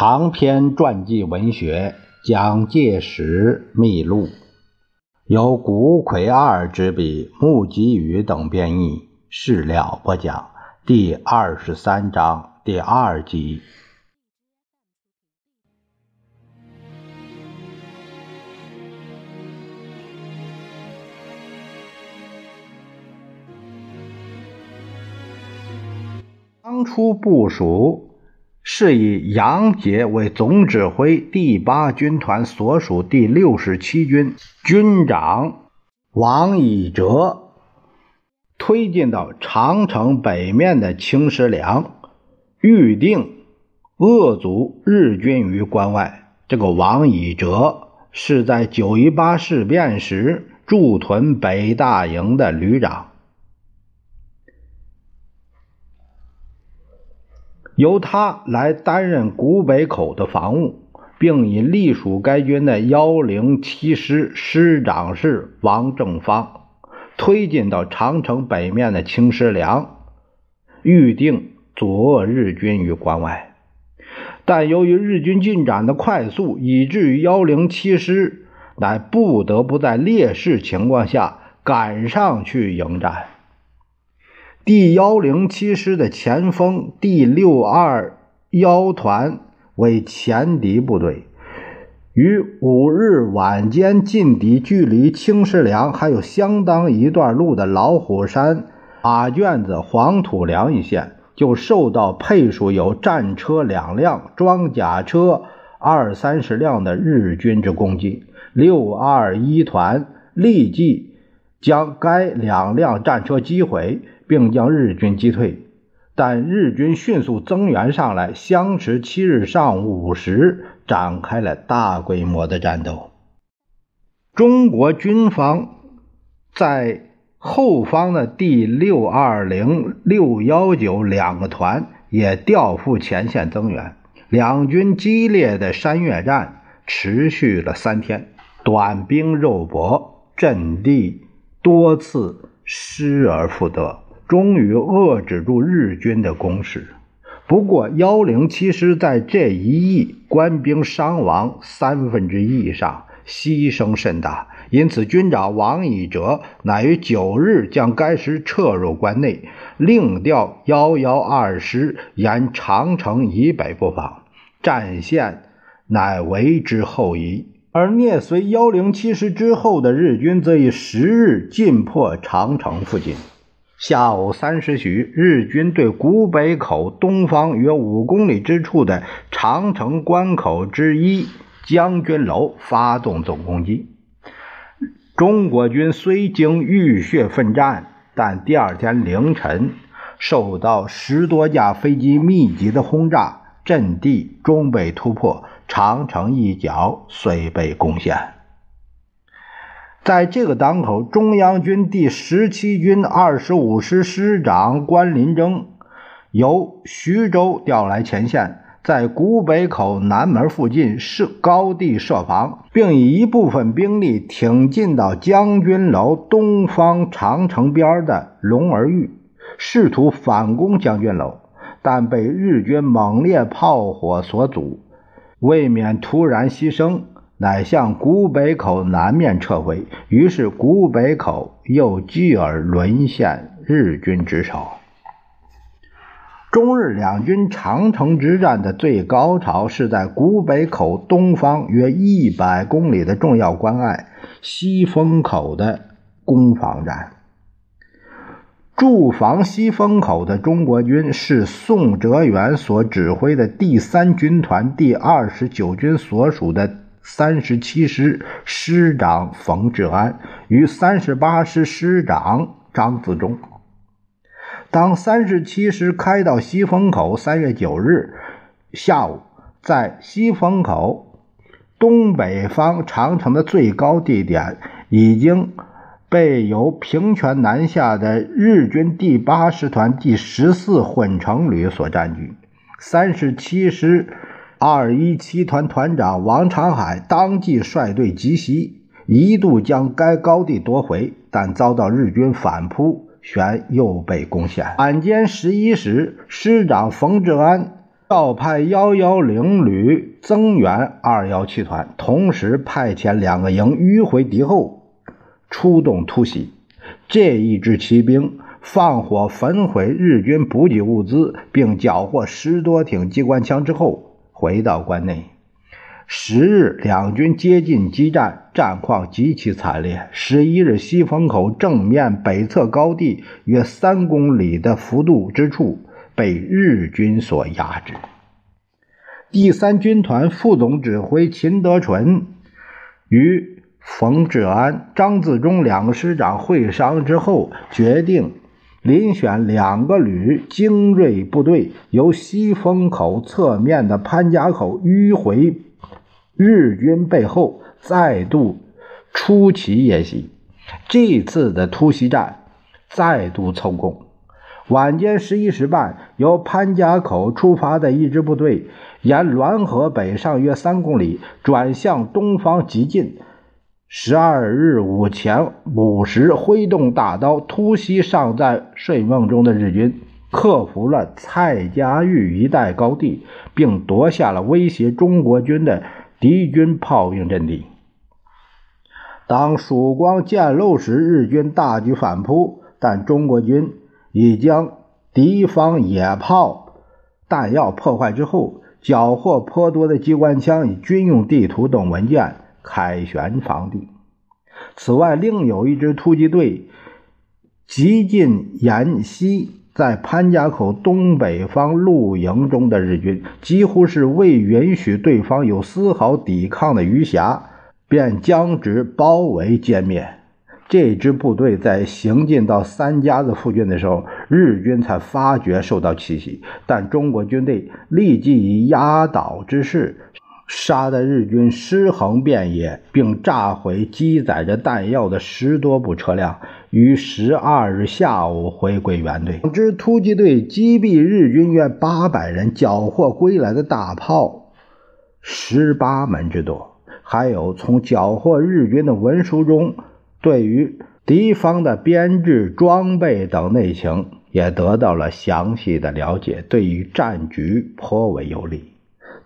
长篇传记文学《蒋介石秘录》，由谷葵二执笔，穆吉宇等编译。事了播讲第二十三章第二集。当初部署。是以杨杰为总指挥第八军团所属第六十七军军长王以哲推进到长城北面的青石梁，预定扼阻日军于关外。这个王以哲是在九一八事变时驻屯北大营的旅长。由他来担任古北口的防务，并以隶属该军的幺零七师师长是王正方，推进到长城北面的青石梁，预定阻遏日军于关外。但由于日军进展的快速，以至于幺零七师乃不得不在劣势情况下赶上去迎战。第幺零七师的前锋第六二幺团为前敌部队，于五日晚间进敌距离青石梁还有相当一段路的老虎山马圈子黄土梁一线，就受到配属有战车两辆、装甲车二三十辆的日军之攻击。六二一团立即将该两辆战车击毁。并将日军击退，但日军迅速增援上来，相持七日上午五时展开了大规模的战斗。中国军方在后方的第六二零、六幺九两个团也调赴前线增援，两军激烈的山岳战持续了三天，短兵肉搏，阵地多次失而复得。终于遏制住日军的攻势，不过幺零七师在这一役官兵伤亡三分之一以上，牺牲甚大，因此军长王以哲乃于九日将该师撤入关内，另调幺幺二师沿长城以北布防，战线乃为之后移。而聂随幺零七师之后的日军则以十日进破长城附近。下午三时许，日军对古北口东方约五公里之处的长城关口之一将军楼发动总攻击。中国军虽经浴血奋战，但第二天凌晨受到十多架飞机密集的轰炸，阵地终被突破，长城一角遂被攻陷。在这个当口，中央军第十七军二十五师师长关林征由徐州调来前线，在古北口南门附近设高地设防，并以一部分兵力挺进到将军楼东方长城边的龙儿峪，试图反攻将军楼，但被日军猛烈炮火所阻，未免突然牺牲。乃向古北口南面撤回，于是古北口又继而沦陷日军之手。中日两军长城之战的最高潮是在古北口东方约一百公里的重要关隘西风口的攻防战。驻防西风口的中国军是宋哲元所指挥的第三军团第二十九军所属的。三十七师师长冯治安与三十八师师长张自忠。当三十七师开到西风口，三月九日下午，在西风口东北方长城的最高地点，已经被由平泉南下的日军第八师团第十四混成旅所占据。三十七师。二一七团团长王长海当即率队急袭，一度将该高地夺回，但遭到日军反扑，旋又被攻陷。晚间十一时，师长冯治安调派幺幺零旅增援二幺七团，同时派遣两个营迂回敌后，出动突袭。这一支骑兵放火焚毁日军补给物资，并缴获十多挺机关枪之后，回到关内。十日，两军接近激战，战况极其惨烈。十一日，西风口正面北侧高地约三公里的幅度之处被日军所压制。第三军团副总指挥秦德纯与冯治安、张自忠两个师长会商之后，决定遴选两个旅精锐部队，由西风口侧面的潘家口迂回。日军背后再度出奇演习，这次的突袭战再度成功。晚间十一时半，由潘家口出发的一支部队，沿滦河北上约三公里，转向东方急进。十二日午前五时，挥动大刀突袭尚在睡梦中的日军，克服了蔡家峪一带高地，并夺下了威胁中国军的。敌军炮兵阵地。当曙光渐露时，日军大举反扑，但中国军已将敌方野炮弹药破坏之后，缴获颇多的机关枪与军用地图等文件，凯旋防地。此外，另有一支突击队急进沿西。在潘家口东北方露营中的日军，几乎是未允许对方有丝毫抵抗的余暇，便将之包围歼灭。这支部队在行进到三家子附近的时候，日军才发觉受到奇袭，但中国军队立即以压倒之势。杀得日军尸横遍野，并炸毁积载着弹药的十多部车辆，于十二日下午回归原队。两支突击队击毙日军约八百人，缴获归来的大炮十八门之多。还有从缴获日军的文书中，对于敌方的编制、装备等内情也得到了详细的了解，对于战局颇为有利。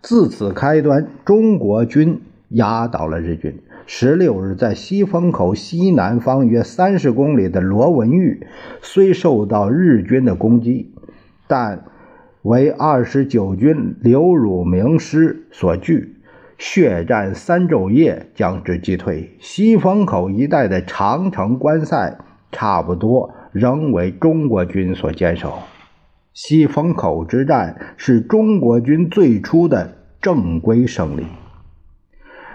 自此开端，中国军压倒了日军。十六日，在西风口西南方约三十公里的罗文峪，虽受到日军的攻击，但为二十九军刘汝明师所拒，血战三昼夜，将之击退。西风口一带的长城关塞，差不多仍为中国军所坚守。西风口之战是中国军最初的正规胜利。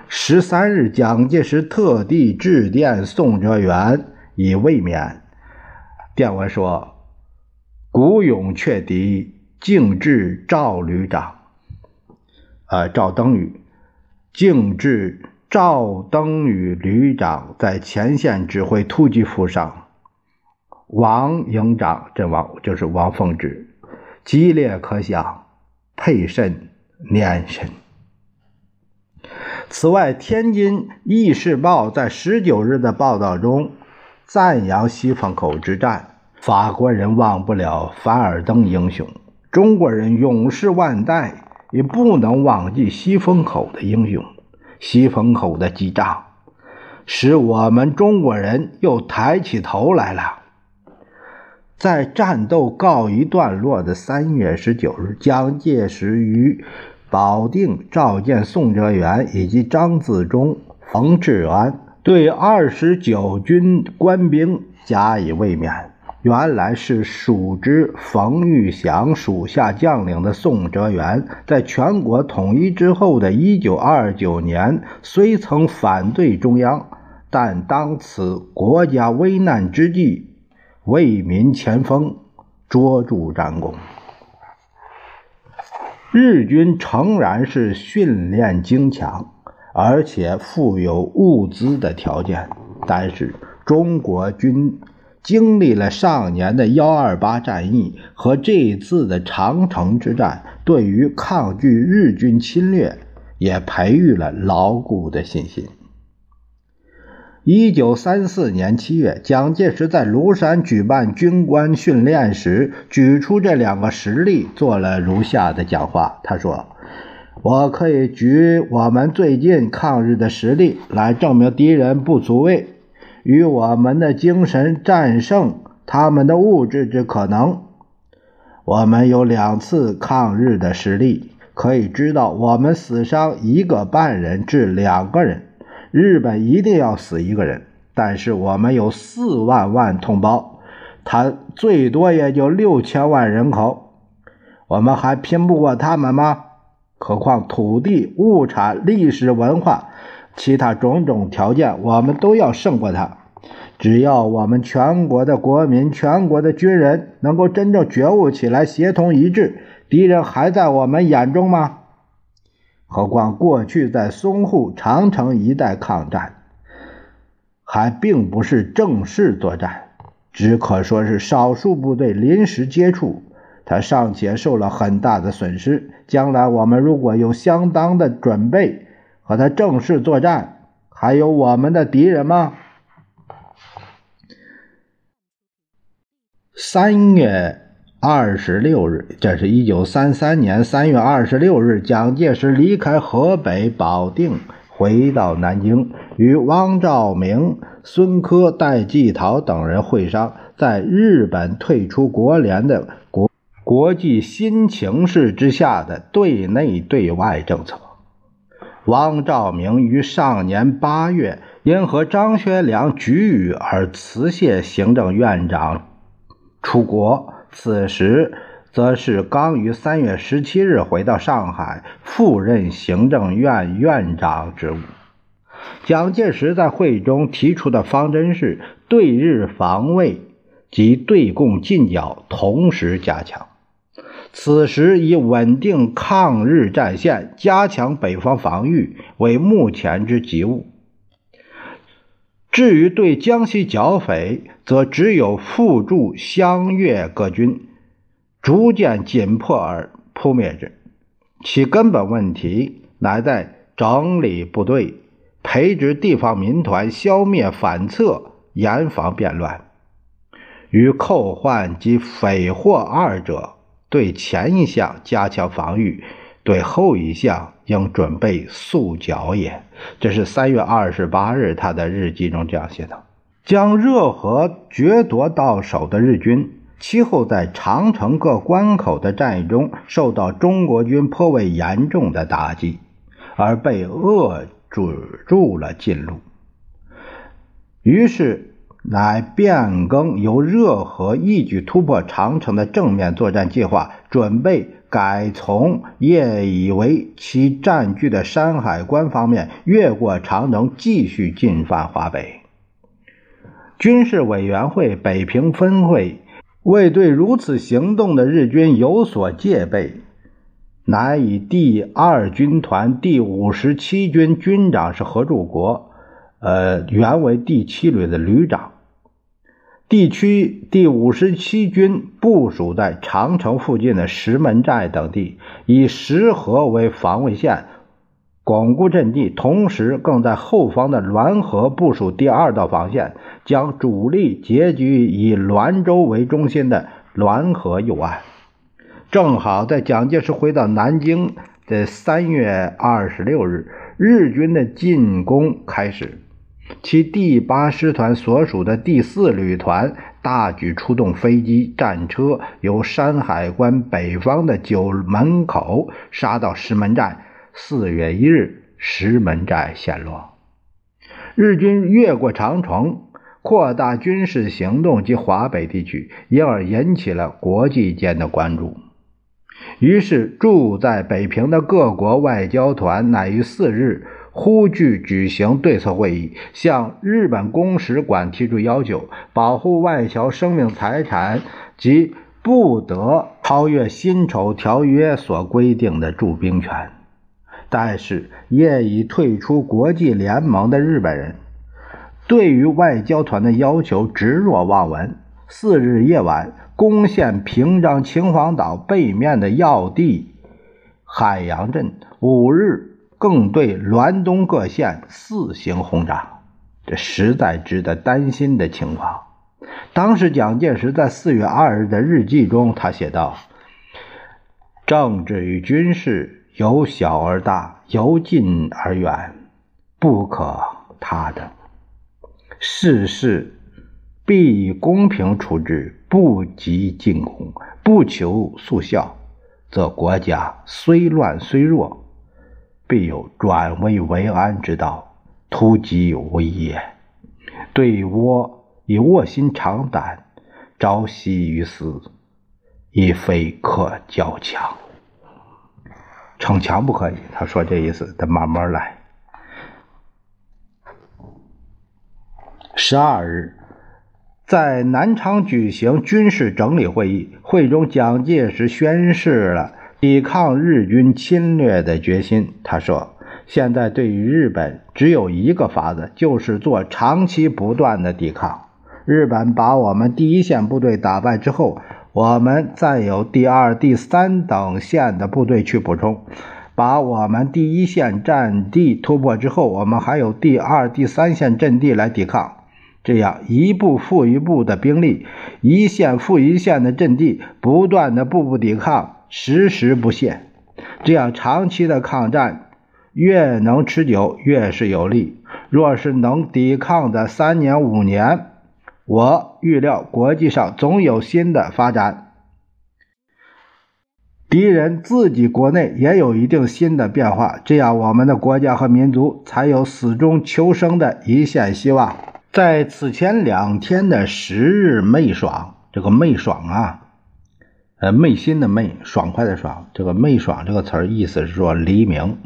十三日，蒋介石特地致电宋哲元以慰勉。电文说：“古勇却敌，敬致赵旅长。”呃，赵登禹，敬致赵登禹旅长在前线指挥突击负伤。王营长阵亡，就是王凤芝。激烈可想，配甚念甚。此外，《天津议事报》在十九日的报道中赞扬西风口之战。法国人忘不了凡尔登英雄，中国人永世万代也不能忘记西风口的英雄。西风口的激战，使我们中国人又抬起头来了。在战斗告一段落的三月十九日，蒋介石于保定召见宋哲元以及张自忠、冯治安，对二十九军官兵加以慰勉。原来是属之冯玉祥属下将领的宋哲元，在全国统一之后的一九二九年，虽曾反对中央，但当此国家危难之际。为民前锋，捉住战功。日军诚然是训练精强，而且富有物资的条件，但是中国军经历了上年的幺二八战役和这一次的长城之战，对于抗拒日军侵略也培育了牢固的信心。一九三四年七月，蒋介石在庐山举办军官训练时，举出这两个实例，做了如下的讲话。他说：“我可以举我们最近抗日的实例来证明敌人不足畏与我们的精神战胜他们的物质之可能。我们有两次抗日的实例，可以知道我们死伤一个半人至两个人。”日本一定要死一个人，但是我们有四万万同胞，他最多也就六千万人口，我们还拼不过他们吗？何况土地、物产、历史文化，其他种种条件，我们都要胜过他。只要我们全国的国民、全国的军人能够真正觉悟起来，协同一致，敌人还在我们眼中吗？何况过去在淞沪、长城一带抗战，还并不是正式作战，只可说是少数部队临时接触，他尚且受了很大的损失。将来我们如果有相当的准备和他正式作战，还有我们的敌人吗？三月。二十六日，这是一九三三年三月二十六日，蒋介石离开河北保定，回到南京，与汪兆铭、孙科、戴季陶等人会商，在日本退出国联的国国际新形势之下的对内对外政策。汪兆铭于上年八月因和张学良举语而辞谢行政院长，出国。此时，则是刚于三月十七日回到上海，复任行政院院长职务。蒋介石在会议中提出的方针是对日防卫及对共进剿同时加强。此时以稳定抗日战线、加强北方防御为目前之急务。至于对江西剿匪，则只有附助湘粤各军，逐渐紧迫而扑灭之。其根本问题乃在整理部队、培植地方民团、消灭反侧、严防变乱。与寇患及匪祸二者，对前一项加强防御。对后一项应准备速剿也。这是三月二十八日他的日记中这样写的。将热河决夺到手的日军，其后在长城各关口的战役中受到中国军颇为严重的打击，而被扼止住了进路。于是乃变更由热河一举突破长城的正面作战计划，准备。改从业以为其占据的山海关方面越过长城，继续进犯华北。军事委员会北平分会为对如此行动的日军有所戒备，乃以第二军团第五十七军军长是何柱国，呃，原为第七旅的旅长。地区第五十七军部署在长城附近的石门寨等地，以石河为防卫线，巩固阵地。同时，更在后方的滦河部署第二道防线，将主力结集以滦州为中心的滦河右岸。正好在蒋介石回到南京的三月二十六日，日军的进攻开始。其第八师团所属的第四旅团大举出动飞机、战车，由山海关北方的九门口杀到石门寨。四月一日，石门寨陷落。日军越过长城，扩大军事行动及华北地区，因而引起了国际间的关注。于是，驻在北平的各国外交团乃于四日。呼吁举行对策会议，向日本公使馆提出要求，保护外侨生命财产及不得超越辛丑条约所规定的驻兵权。但是，业已退出国际联盟的日本人对于外交团的要求置若罔闻。四日夜晚，攻陷平壤秦皇岛背面的要地海洋镇。五日。更对滦东各县肆行轰炸，这实在值得担心的情况。当时蒋介石在四月二日的日记中，他写道：“政治与军事由小而大，由近而远，不可他的。事事必以公平处置，不急进攻，不求速效，则国家虽乱虽弱，必有转危为安之道。”突击无也，对倭以卧薪尝胆，朝夕于斯，亦非可较强。逞强不可以，他说这意思，得慢慢来。十二日，在南昌举行军事整理会议，会中蒋介石宣示了抵抗日军侵略的决心。他说。现在对于日本只有一个法子，就是做长期不断的抵抗。日本把我们第一线部队打败之后，我们再有第二、第三等线的部队去补充；把我们第一线阵地突破之后，我们还有第二、第三线阵地来抵抗。这样一步复一步的兵力，一线复一线的阵地，不断的步步抵抗，时时不懈。这样长期的抗战。越能持久，越是有利。若是能抵抗的三年五年，我预料国际上总有新的发展，敌人自己国内也有一定新的变化，这样我们的国家和民族才有死中求生的一线希望。在此前两天的十日昧爽，这个昧爽啊，呃，昧心的昧，爽快的爽，这个昧爽这个词儿意思是说黎明。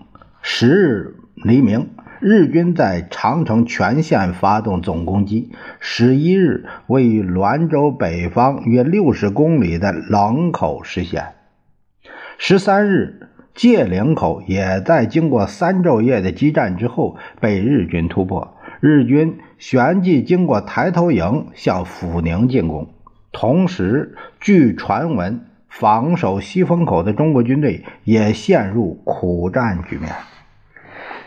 十日黎明，日军在长城全线发动总攻击。十一日，位于滦州北方约六十公里的冷口实现。十三日，界岭口也在经过三昼夜的激战之后被日军突破。日军旋即经过抬头营向阜宁进攻。同时，据传闻，防守西风口的中国军队也陷入苦战局面。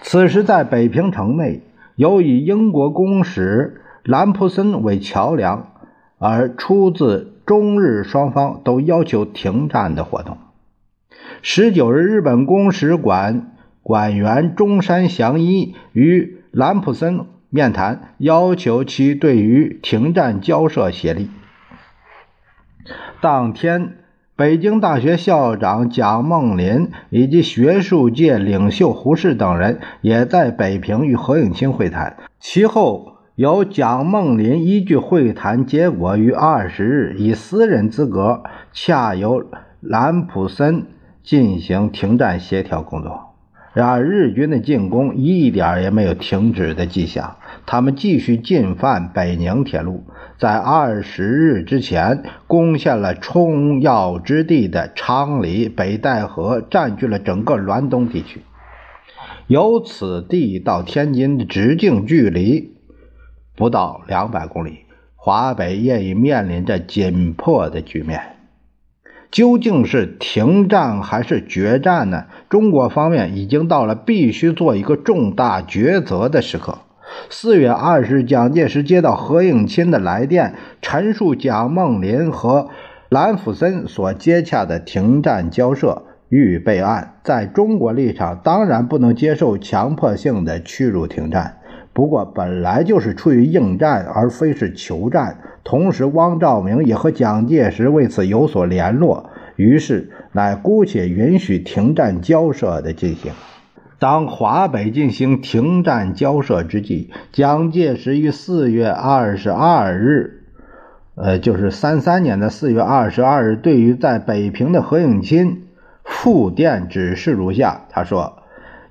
此时，在北平城内，由以英国公使兰普森为桥梁，而出自中日双方都要求停战的活动。十九日，日本公使馆馆员中山祥一与兰普森面谈，要求其对于停战交涉协力。当天。北京大学校长蒋梦麟以及学术界领袖胡适等人也在北平与何应钦会谈。其后，由蒋梦麟依据会谈结果于二十日以私人资格洽由兰普森进行停战协调工作。然而，日军的进攻一点也没有停止的迹象，他们继续进犯北宁铁路。在二十日之前，攻陷了冲要之地的昌黎、北戴河，占据了整个滦东地区。由此地到天津的直径距离不到两百公里，华北也已面临着紧迫的局面。究竟是停战还是决战呢？中国方面已经到了必须做一个重大抉择的时刻。四月二十日，蒋介石接到何应钦的来电，陈述蒋梦麟和兰甫森所接洽的停战交涉预备案。在中国立场，当然不能接受强迫性的屈辱停战。不过，本来就是出于应战，而非是求战。同时，汪兆铭也和蒋介石为此有所联络，于是乃姑且允许停战交涉的进行。当华北进行停战交涉之际，蒋介石于四月二十二日，呃，就是三三年的四月二十二日，对于在北平的何应钦复电指示如下：他说，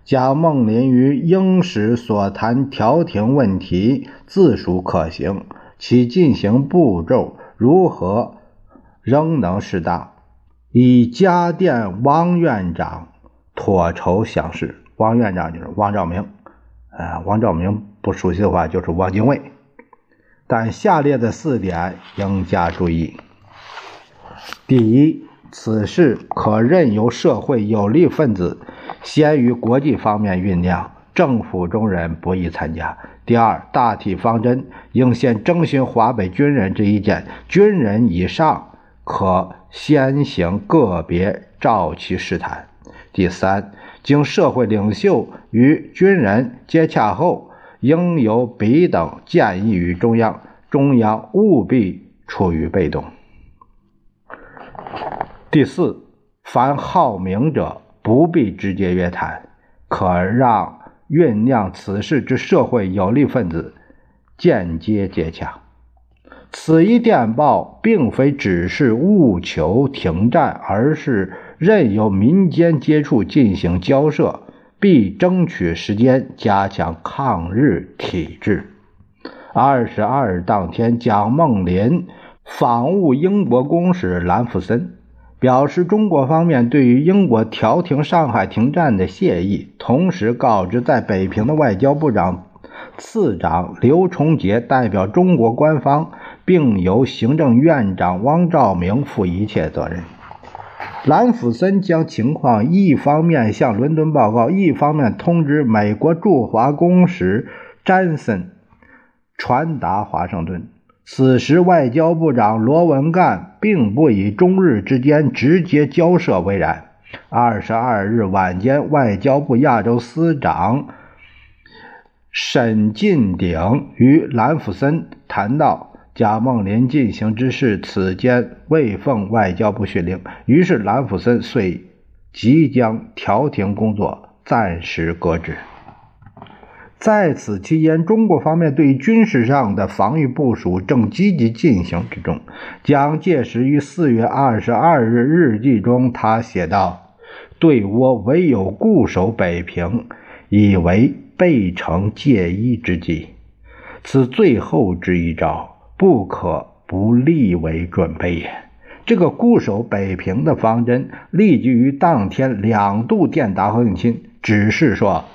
蒋梦麟与英使所谈调停问题自属可行，其进行步骤如何，仍能适当，以家电汪院长妥筹详事。汪院长就是汪兆铭，呃，汪兆铭不熟悉的话就是汪精卫。但下列的四点应加注意：第一，此事可任由社会有利分子先于国际方面酝酿，政府中人不宜参加。第二，大体方针应先征询华北军人之意见，军人以上可先行个别召其试谈。第三，经社会领袖与军人接洽后，应由彼等建议于中央，中央务必处于被动。第四，凡好名者不必直接约谈，可让酝酿此事之社会有利分子间接接洽。此一电报并非只是务求停战，而是任由民间接触进行交涉，必争取时间加强抗日体制。二十二日当天，蒋梦麟访晤英国公使兰福森。表示中国方面对于英国调停上海停战的谢意，同时告知在北平的外交部长次长刘崇杰代表中国官方，并由行政院长汪兆铭负一切责任。兰福森将情况一方面向伦敦报告，一方面通知美国驻华公使詹森传达华盛顿。此时，外交部长罗文干并不以中日之间直接交涉为然。二十二日晚间，外交部亚洲司长沈进鼎与兰福森谈到贾梦麟进行之事，此间未奉外交部训令，于是兰福森遂即将调停工作暂时搁置。在此期间，中国方面对军事上的防御部署正积极进行之中。蒋介石于四月二十二日日记中，他写道：“对倭唯有固守北平，以为备城戒一之计。此最后之一招，不可不立为准备也。”这个固守北平的方针，立即于当天两度电达何应钦，指示说。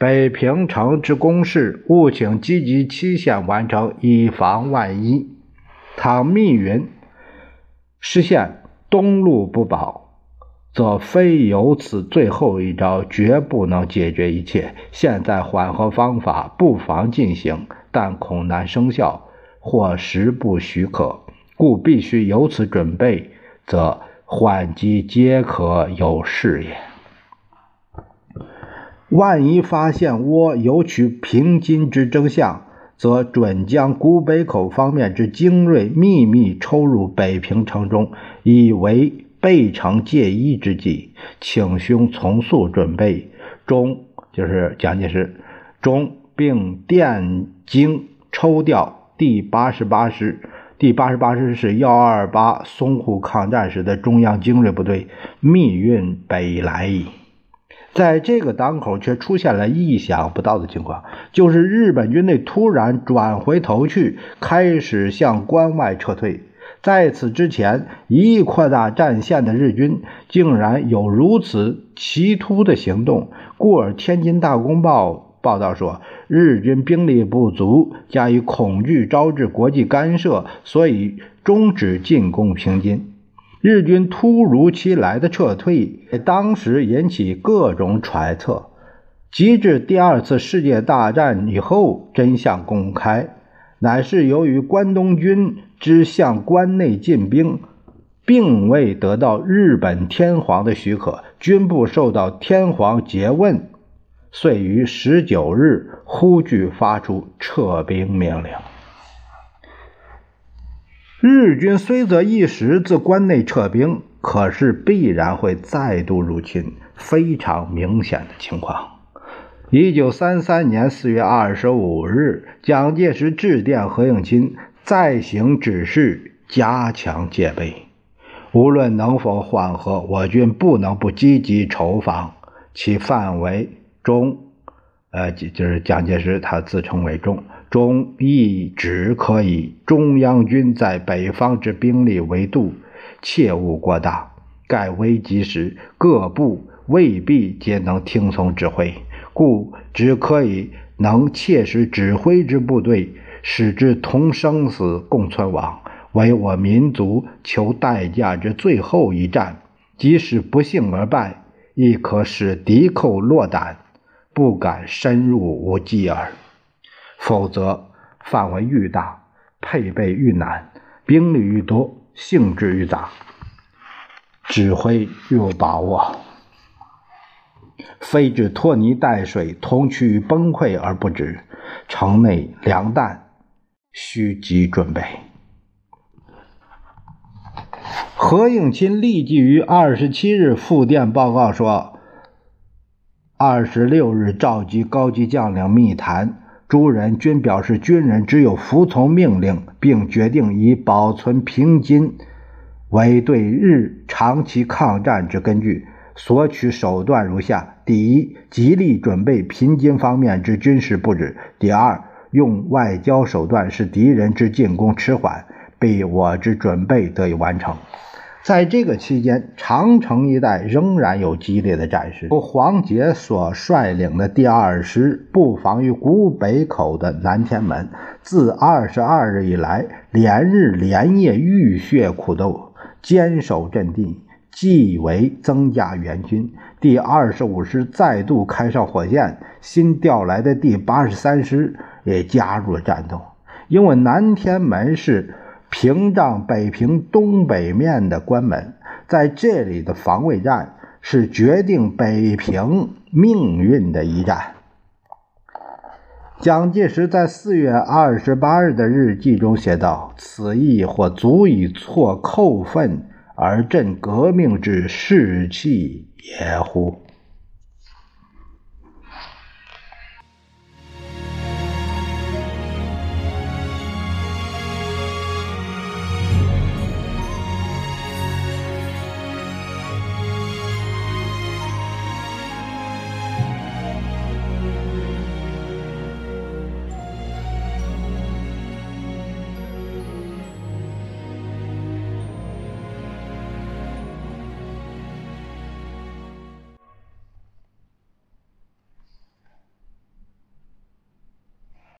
北平城之攻势，务请积极期限完成，以防万一。倘密云实现，东路不保，则非有此最后一招，绝不能解决一切。现在缓和方法不妨进行，但恐难生效，或时不许可，故必须有此准备，则缓急皆可有事也。万一发现倭有取平津之征象，则准将古北口方面之精锐秘密抽入北平城中，以为备城戒一之计。请兄从速准备。中就是蒋介石，中并电经抽调第八十八师。第八十八师是幺二八淞沪抗战时的中央精锐部队，密运北来矣。在这个当口，却出现了意想不到的情况，就是日本军队突然转回头去，开始向关外撤退。在此之前，一意扩大战线的日军，竟然有如此奇突的行动。故而，《天津大公报》报道说，日军兵力不足，加以恐惧招致国际干涉，所以终止进攻平津。日军突如其来的撤退，当时引起各种揣测。及至第二次世界大战以后，真相公开，乃是由于关东军之向关内进兵，并未得到日本天皇的许可，军部受到天皇诘问，遂于十九日呼吁发出撤兵命令。日军虽则一时自关内撤兵，可是必然会再度入侵，非常明显的情况。一九三三年四月二十五日，蒋介石致电何应钦，再行指示，加强戒备。无论能否缓和，我军不能不积极筹防，其范围中，呃，就是蒋介石他自称为中。中亦只可以中央军在北方之兵力为度，切勿过大。盖危急时，各部未必皆能听从指挥，故只可以能切实指挥之部队，使之同生死共存亡，为我民族求代价之最后一战。即使不幸而败，亦可使敌寇落胆，不敢深入无计耳。否则，范围愈大，配备愈难，兵力愈多，性质愈杂，指挥愈有把握。非至拖泥带水，同趋于崩溃而不止。城内粮弹需急准备。何应钦立即于二十七日复电报告说：“二十六日召集高级将领密谈，诸人均表示，军人只有服从命令，并决定以保存平津为对日长期抗战之根据。所取手段如下：第一，极力准备平津方面之军事布置；第二，用外交手段使敌人之进攻迟缓，被我之准备得以完成。在这个期间，长城一带仍然有激烈的战事。由黄杰所率领的第二师布防于古北口的南天门，自二十二日以来，连日连夜浴血苦斗，坚守阵地，即为增加援军。第二十五师再度开上火线，新调来的第八十三师也加入了战斗，因为南天门是。屏障北平东北面的关门，在这里的防卫战是决定北平命运的一战。蒋介石在四月二十八日的日记中写道：“此役或足以挫寇愤而振革命之士气也乎？”